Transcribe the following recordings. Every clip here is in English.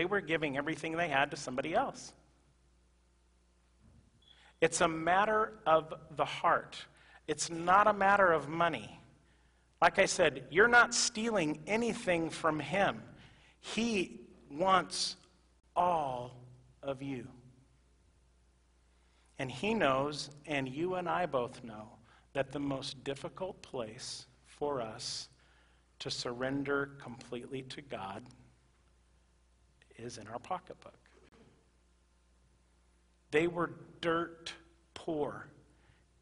They were giving everything they had to somebody else. It's a matter of the heart. It's not a matter of money. Like I said, you're not stealing anything from him. He wants all of you. And he knows, and you and I both know, that the most difficult place for us to surrender completely to God is in our pocketbook. They were dirt poor.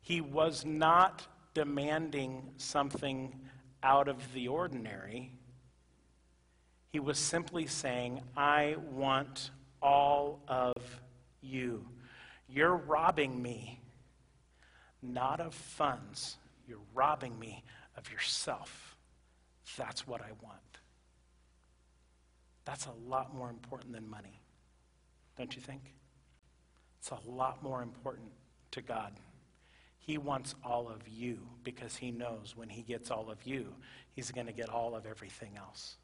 He was not demanding something out of the ordinary. He was simply saying, I want all of you. You're robbing me, not of funds. You're robbing me of yourself. That's what I want. That's a lot more important than money, don't you think? It's a lot more important to God. He wants all of you because he knows when he gets all of you, he's going to get all of everything else.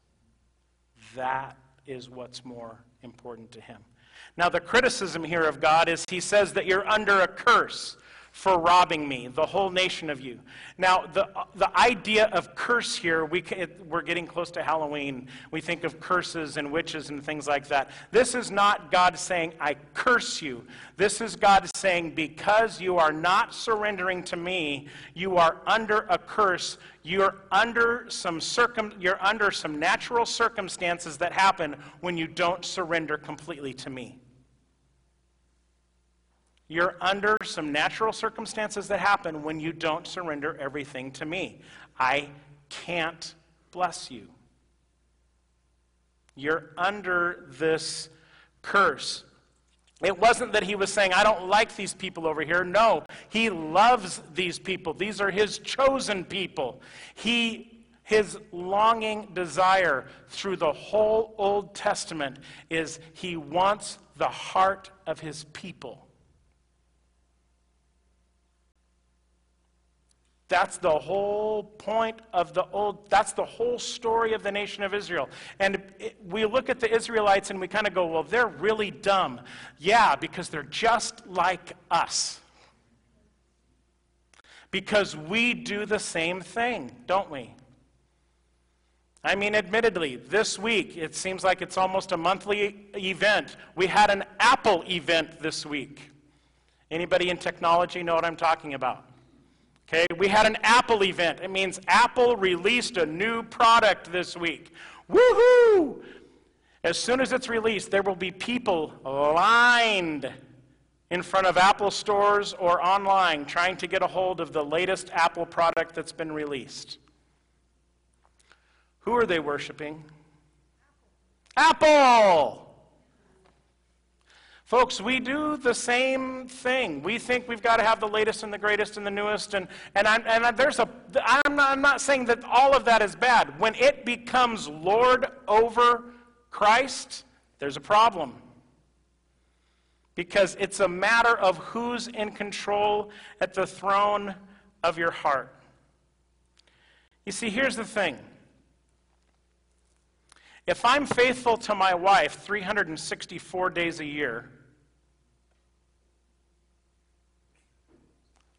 That is what's more important to him. Now, the criticism here of God is he says that you're under a curse for robbing me, the whole nation of you. Now, the, the idea of curse here, we, we're getting close to Halloween. We think of curses and witches and things like that. This is not God saying, I curse you. This is God saying, because you are not surrendering to me, you are under a curse. You're under some circum, you're under some natural circumstances that happen when you don't surrender completely to me. You're under some natural circumstances that happen when you don't surrender everything to me. I can't bless you. You're under this curse. It wasn't that he was saying, I don't like these people over here. No, he loves these people. These are his chosen people. He, his longing desire through the whole Old Testament is he wants the heart of his people. That's the whole point of the old, that's the whole story of the nation of Israel. And it, we look at the Israelites and we kind of go, well, they're really dumb. Yeah, because they're just like us. Because we do the same thing, don't we? I mean, admittedly, this week, it seems like it's almost a monthly event. We had an Apple event this week. Anybody in technology know what I'm talking about? Okay, we had an Apple event. It means Apple released a new product this week. Woohoo! As soon as it's released, there will be people lined in front of Apple stores or online trying to get a hold of the latest Apple product that's been released. Who are they worshiping? Apple. Apple! Folks, we do the same thing. We think we've got to have the latest and the greatest and the newest. And, and, I'm, and there's a, I'm not, I'm not saying that all of that is bad. When it becomes Lord over Christ, there's a problem. Because it's a matter of who's in control at the throne of your heart. You see, here's the thing. If I'm faithful to my wife 364 days a year,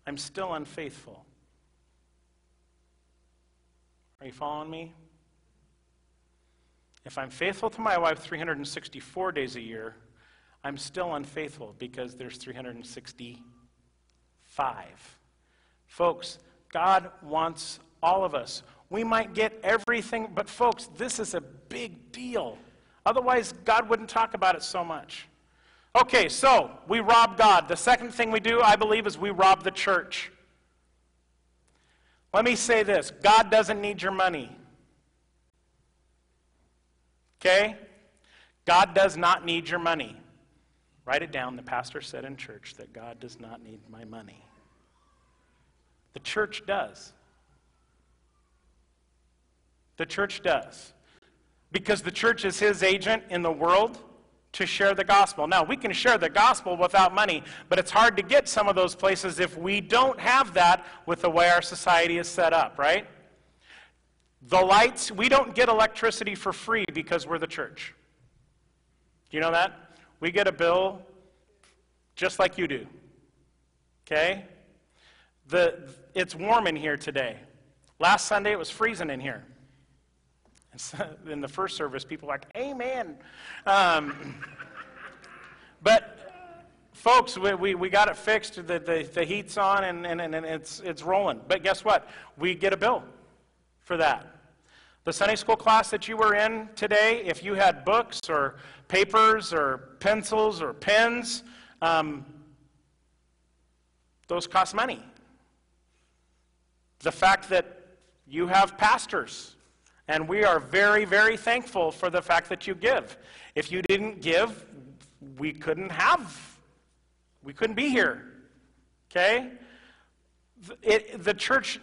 I'm still unfaithful. Are you following me? If I'm faithful to my wife 364 days a year, I'm still unfaithful because there's 365. Folks, God wants all of us. We might get everything, but folks, this is a big deal. Otherwise, God wouldn't talk about it so much. Okay, so we rob God. The second thing we do, I believe, is we rob the church. Let me say this God doesn't need your money. Okay? God does not need your money. Write it down. The pastor said in church that God does not need my money. The church does. The church does. Because the church is his agent in the world to share the gospel. Now, we can share the gospel without money, but it's hard to get some of those places if we don't have that with the way our society is set up, right? The lights, we don't get electricity for free because we're the church. Do you know that? We get a bill just like you do. Okay? The, it's warm in here today. Last Sunday it was freezing in here. And so, in the first service, people were like, Amen. Um, but folks, we, we, we, got it fixed. The, the, the heat's on and, and, and it's, it's rolling. But guess what? We get a bill for that. The Sunday school class that you were in today, if you had books or papers or pencils or pens, um, those cost money. The fact that you have pastors, and we are very, very thankful for the fact that you give. If you didn't give, we couldn't have, we couldn't be here. Okay? It, the church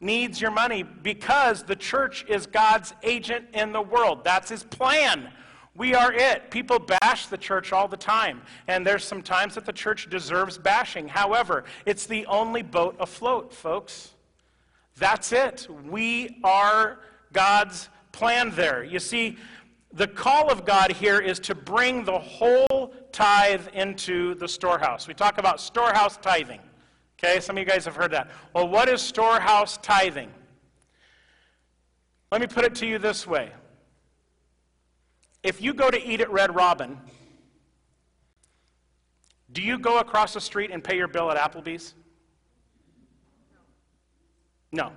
needs your money because the church is God's agent in the world. That's his plan. We are it. People bash the church all the time, and there's some times that the church deserves bashing. However, it's the only boat afloat, folks. That's it. We are God's plan there. You see, the call of God here is to bring the whole tithe into the storehouse. We talk about storehouse tithing. Okay, some of you guys have heard that. Well, what is storehouse tithing? Let me put it to you this way. If you go to eat at Red Robin, do you go across the street and pay your bill at Applebee's? No.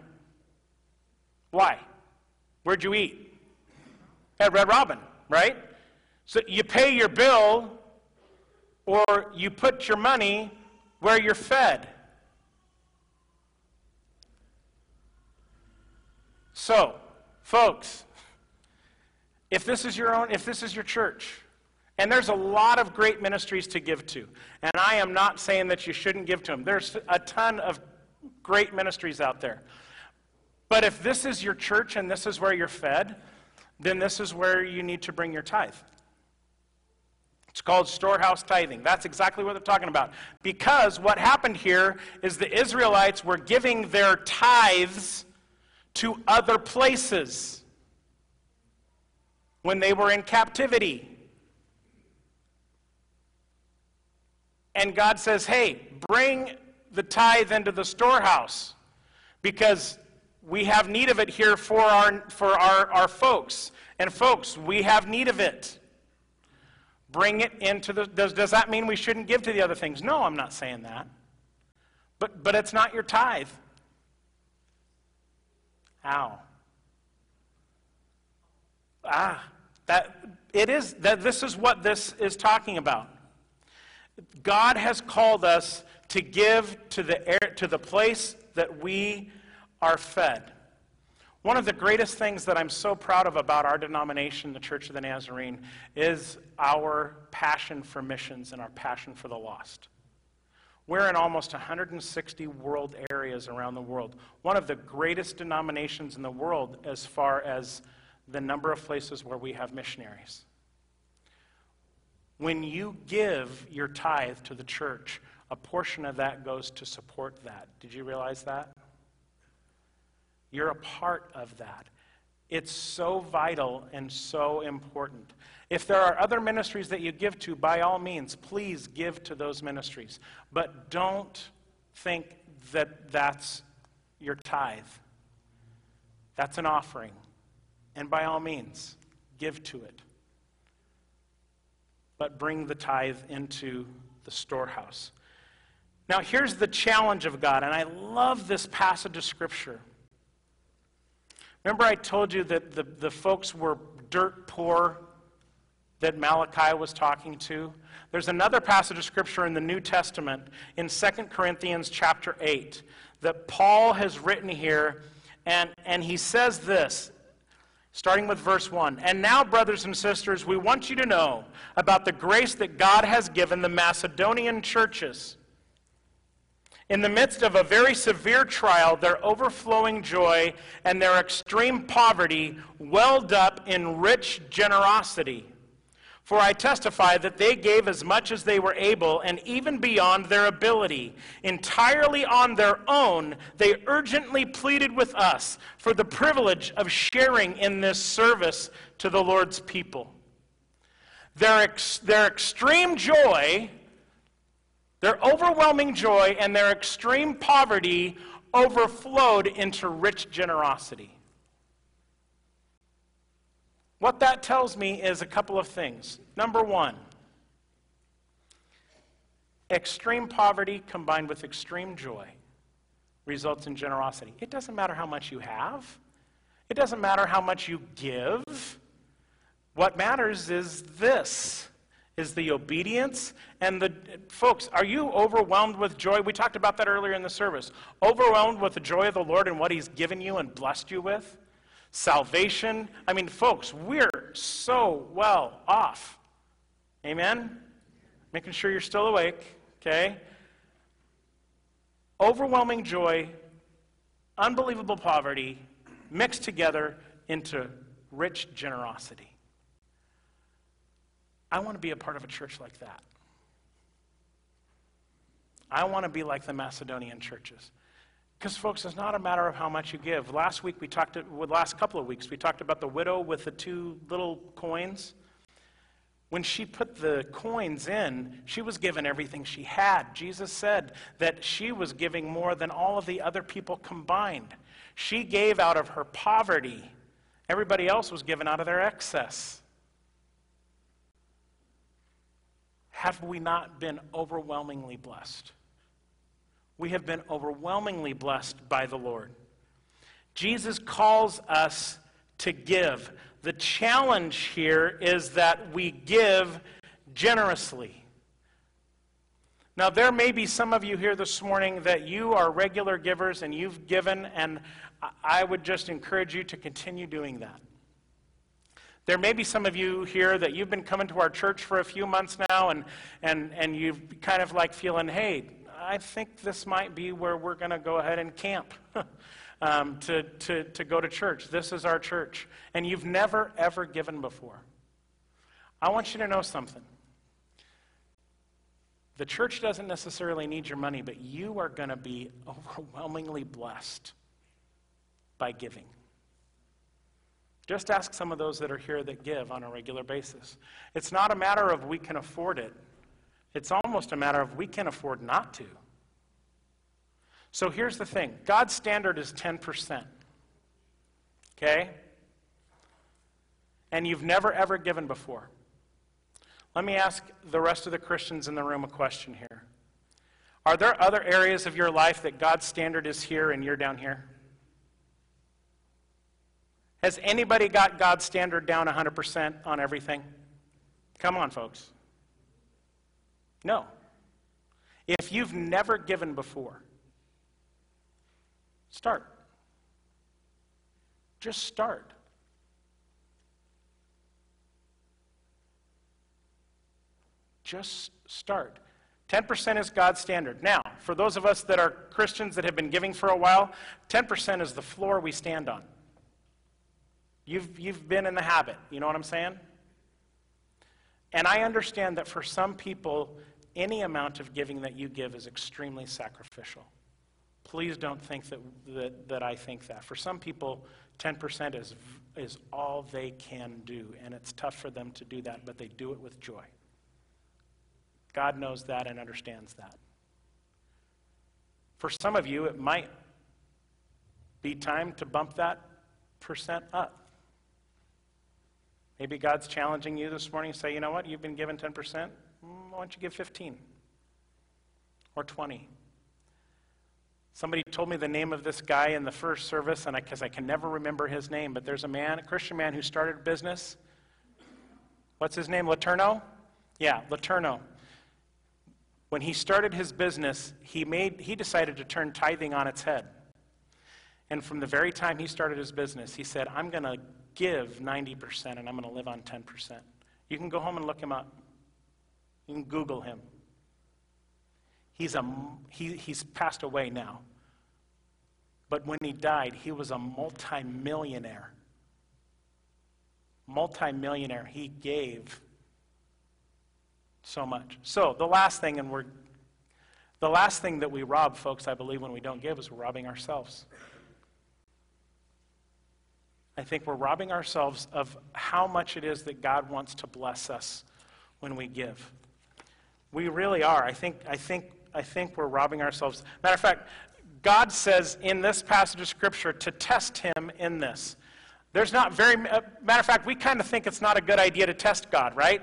Why? Where'd you eat? At Red Robin, right? So you pay your bill or you put your money where you're fed. So, folks, if this is your own, if this is your church, and there's a lot of great ministries to give to, and I am not saying that you shouldn't give to them. There's a ton of great ministries out there. But if this is your church and this is where you're fed, then this is where you need to bring your tithe. It's called storehouse tithing. That's exactly what they're talking about. Because what happened here is the Israelites were giving their tithes to other places when they were in captivity. And God says, hey, bring the tithe into the storehouse because we have need of it here for our, for our, our folks. And folks, we have need of it. Bring it into the. Does, does that mean we shouldn't give to the other things? No, I'm not saying that. But, but it's not your tithe. How? Ah, that it is that this is what this is talking about. God has called us to give to the air, to the place that we are fed. One of the greatest things that I'm so proud of about our denomination, the Church of the Nazarene, is our passion for missions and our passion for the lost. We're in almost 160 world areas around the world. One of the greatest denominations in the world as far as the number of places where we have missionaries. When you give your tithe to the church, a portion of that goes to support that. Did you realize that? You're a part of that. It's so vital and so important. If there are other ministries that you give to, by all means, please give to those ministries. But don't think that that's your tithe. That's an offering. And by all means, give to it. But bring the tithe into the storehouse. Now, here's the challenge of God, and I love this passage of Scripture. Remember, I told you that the, the folks were dirt poor that Malachi was talking to? There's another passage of scripture in the New Testament in 2 Corinthians chapter 8 that Paul has written here, and, and he says this, starting with verse 1. And now, brothers and sisters, we want you to know about the grace that God has given the Macedonian churches. In the midst of a very severe trial, their overflowing joy and their extreme poverty welled up in rich generosity. For I testify that they gave as much as they were able, and even beyond their ability. Entirely on their own, they urgently pleaded with us for the privilege of sharing in this service to the Lord's people. Their, ex, their extreme joy, their overwhelming joy, and their extreme poverty overflowed into rich generosity. What that tells me is a couple of things. Number one, extreme poverty combined with extreme joy results in generosity. It doesn't matter how much you have, it doesn't matter how much you give. What matters is this is the obedience and the folks are you overwhelmed with joy? We talked about that earlier in the service. Overwhelmed with the joy of the lord and what he's given you and blessed you with? Salvation? I mean folks we're so well off. Amen? Making sure you're still awake okay? Overwhelming joy unbelievable poverty mixed together into rich generosity I want to be a part of a church like that. I want to be like the Macedonian churches. Because, folks, it's not a matter of how much you give. Last week, we talked, well, last couple of weeks, we talked about the widow with the two little coins. When she put the coins in, she was given everything she had. Jesus said that she was giving more than all of the other people combined. She gave out of her poverty, everybody else was given out of their excess. Have we not been overwhelmingly blessed? We have been overwhelmingly blessed by the Lord. Jesus calls us to give. The challenge here is that we give generously. Now, there may be some of you here this morning that you are regular givers and you've given, and I would just encourage you to continue doing that. There may be some of you here that you've been coming to our church for a few months now, and, and, and you've kind of like feeling, hey, I think this might be where we're going to go ahead and camp um, to, to, to go to church. This is our church. And you've never, ever given before. I want you to know something. The church doesn't necessarily need your money, but you are going to be overwhelmingly blessed by giving. Just ask some of those that are here that give on a regular basis. It's not a matter of we can afford it, it's almost a matter of we can afford not to. So here's the thing God's standard is 10%. Okay? And you've never ever given before. Let me ask the rest of the Christians in the room a question here. Are there other areas of your life that God's standard is here and you're down here? Has anybody got God's standard down 100% on everything? Come on, folks. No. If you've never given before, start. Just start. Just start. 10% is God's standard. Now, for those of us that are Christians that have been giving for a while, 10% is the floor we stand on. You've, you've been in the habit. You know what I'm saying? And I understand that for some people, any amount of giving that you give is extremely sacrificial. Please don't think that, that, that I think that. For some people, 10% is, is all they can do, and it's tough for them to do that, but they do it with joy. God knows that and understands that. For some of you, it might be time to bump that percent up. Maybe God's challenging you this morning. Say, you know what? You've been given 10%. Mm, why don't you give 15 or 20? Somebody told me the name of this guy in the first service, and because I, I, can never remember his name, but there's a man, a Christian man, who started a business. What's his name? LeTourneau? Yeah, LeTourneau. When he started his business, he made he decided to turn tithing on its head. And from the very time he started his business, he said, I'm going to give 90% and I'm going to live on 10%. You can go home and look him up. You can Google him. He's, a, he, he's passed away now. But when he died, he was a multimillionaire. Multimillionaire. He gave so much. So the last thing, and we're the last thing that we rob, folks, I believe, when we don't give, is we're robbing ourselves. I think we're robbing ourselves of how much it is that God wants to bless us when we give. We really are. I think, I think, I think we're robbing ourselves. Matter of fact, God says in this passage of Scripture to test Him in this. There's not very, uh, matter of fact, we kind of think it's not a good idea to test God, right?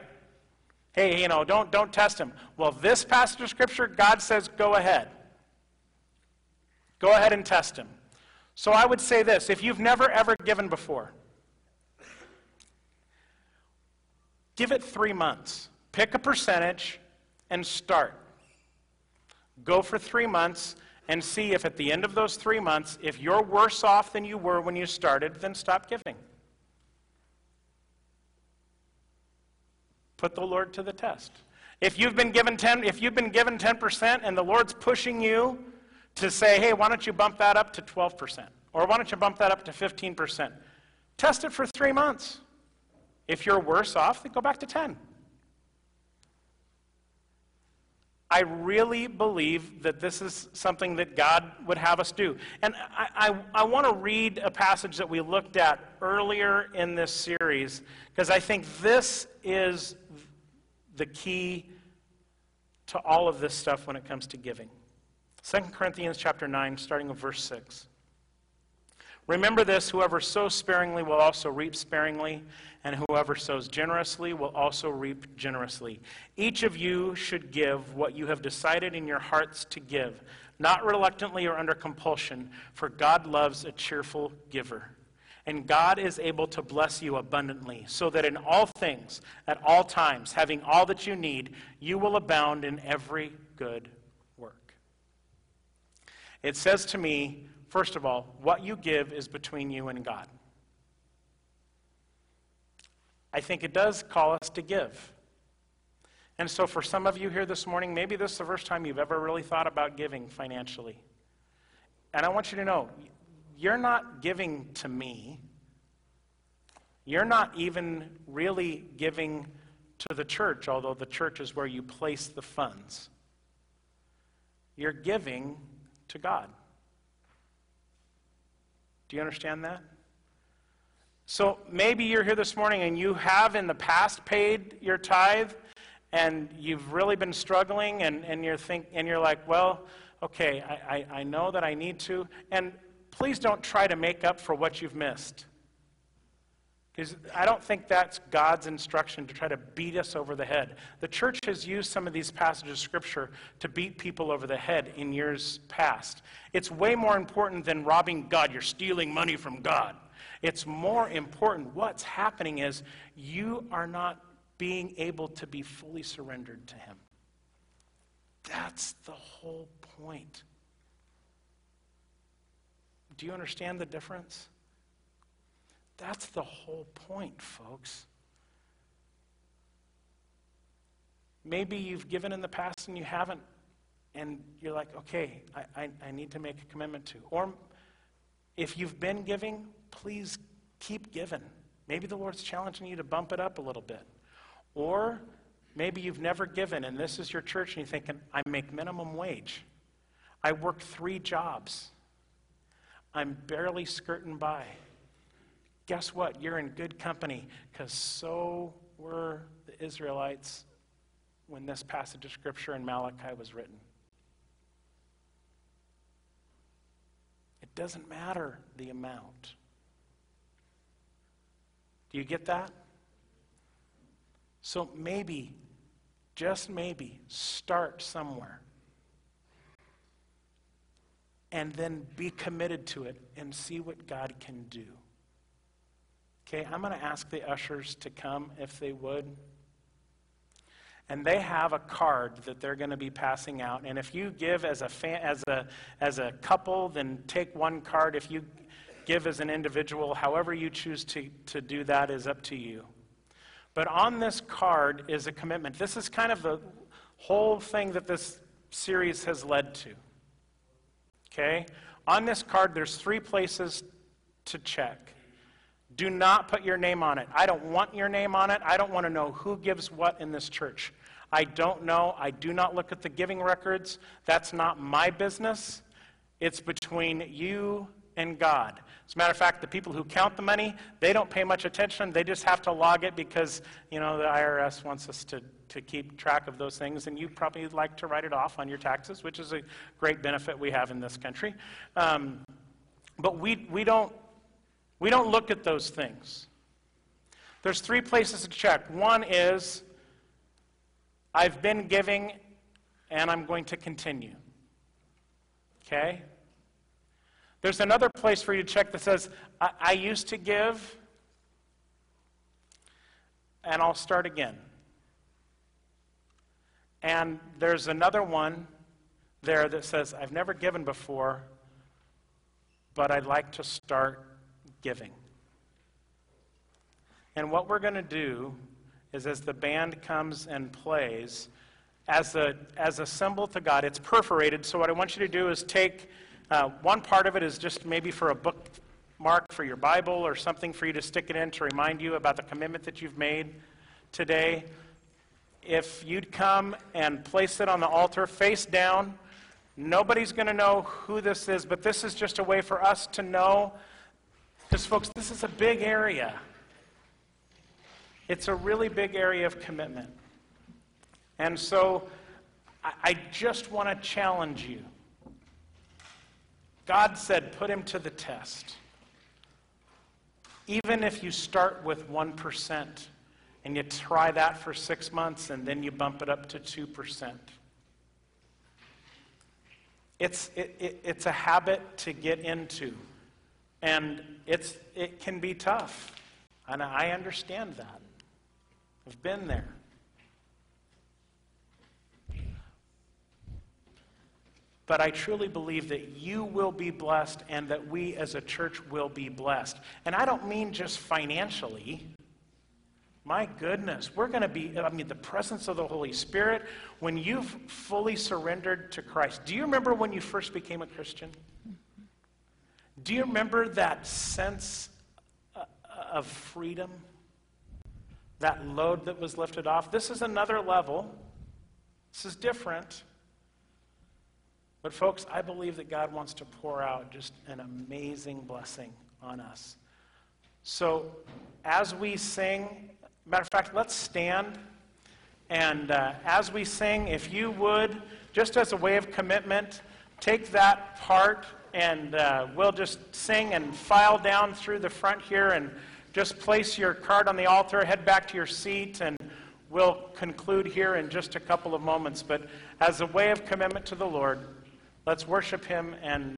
Hey, you know, don't, don't test Him. Well, this passage of Scripture, God says, go ahead. Go ahead and test Him. So I would say this if you've never ever given before, give it three months. Pick a percentage and start. Go for three months and see if at the end of those three months, if you're worse off than you were when you started, then stop giving. Put the Lord to the test. If you've been given 10, if you've been given 10% and the Lord's pushing you to say, hey, why don't you bump that up to 12%? Or why don't you bump that up to 15%? Test it for three months. If you're worse off, then go back to 10. I really believe that this is something that God would have us do. And I, I, I want to read a passage that we looked at earlier in this series, because I think this is the key to all of this stuff when it comes to giving. 2 Corinthians chapter 9, starting with verse 6. Remember this whoever sows sparingly will also reap sparingly, and whoever sows generously will also reap generously. Each of you should give what you have decided in your hearts to give, not reluctantly or under compulsion, for God loves a cheerful giver. And God is able to bless you abundantly, so that in all things, at all times, having all that you need, you will abound in every good. It says to me, First of all, what you give is between you and God. I think it does call us to give. And so, for some of you here this morning, maybe this is the first time you've ever really thought about giving financially. And I want you to know you're not giving to me, you're not even really giving to the church, although the church is where you place the funds. You're giving to God. Do you understand that? So maybe you're here this morning and you have in the past paid your tithe and you've really been struggling and, and, you're, think, and you're like, well, okay, I, I, I know that I need to. And please don't try to make up for what you've missed. Because I don't think that's God's instruction to try to beat us over the head. The church has used some of these passages of Scripture to beat people over the head in years past. It's way more important than robbing God. You're stealing money from God. It's more important. What's happening is you are not being able to be fully surrendered to Him. That's the whole point. Do you understand the difference? That's the whole point, folks. Maybe you've given in the past and you haven't, and you're like, okay, I, I, I need to make a commitment to. Or if you've been giving, please keep giving. Maybe the Lord's challenging you to bump it up a little bit. Or maybe you've never given and this is your church and you're thinking, I make minimum wage. I work three jobs. I'm barely skirting by guess what? You're in good company because so were the Israelites when this passage of Scripture in Malachi was written. It doesn't matter the amount. Do you get that? So maybe, just maybe, start somewhere. And then be committed to it and see what God can do. Okay, I'm going to ask the ushers to come if they would. And they have a card that they're going to be passing out. And if you give as a, fan, as a, as a couple, then take one card. If you give as an individual, however you choose to, to do that is up to you. But on this card is a commitment. This is kind of the whole thing that this series has led to. Okay? On this card, there's three places to check. Do not put your name on it. I don't want your name on it. I don't want to know who gives what in this church. I don't know. I do not look at the giving records. That's not my business. It's between you and God. As a matter of fact, the people who count the money, they don't pay much attention. They just have to log it because, you know, the IRS wants us to, to keep track of those things, and you probably like to write it off on your taxes, which is a great benefit we have in this country. Um, but we, we, don't, we don't look at those things. There's three places to check. One is, I've been giving and I'm going to continue. Okay? There's another place for you to check that says, I, I used to give and I'll start again. And there's another one there that says, I've never given before, but I'd like to start giving. And what we're going to do is as the band comes and plays, as a, as a symbol to God, it's perforated. So, what I want you to do is take uh, one part of it, is just maybe for a bookmark for your Bible or something for you to stick it in to remind you about the commitment that you've made today. If you'd come and place it on the altar face down, nobody's going to know who this is, but this is just a way for us to know. Because, folks, this is a big area. It's a really big area of commitment. And so I just want to challenge you. God said, put him to the test. Even if you start with 1% and you try that for six months and then you bump it up to 2%. It's, it, it, it's a habit to get into. And it's, it can be tough. And I understand that. I've been there. But I truly believe that you will be blessed and that we as a church will be blessed. And I don't mean just financially. My goodness, we're going to be, I mean, the presence of the Holy Spirit, when you've fully surrendered to Christ. Do you remember when you first became a Christian? Do you remember that sense uh, of freedom? That load that was lifted off? This is another level. This is different. But, folks, I believe that God wants to pour out just an amazing blessing on us. So, as we sing, matter of fact, let's stand. And uh, as we sing, if you would, just as a way of commitment, take that part and uh, we'll just sing and file down through the front here and just place your card on the altar, head back to your seat, and we'll conclude here in just a couple of moments. But as a way of commitment to the Lord, Let's worship him and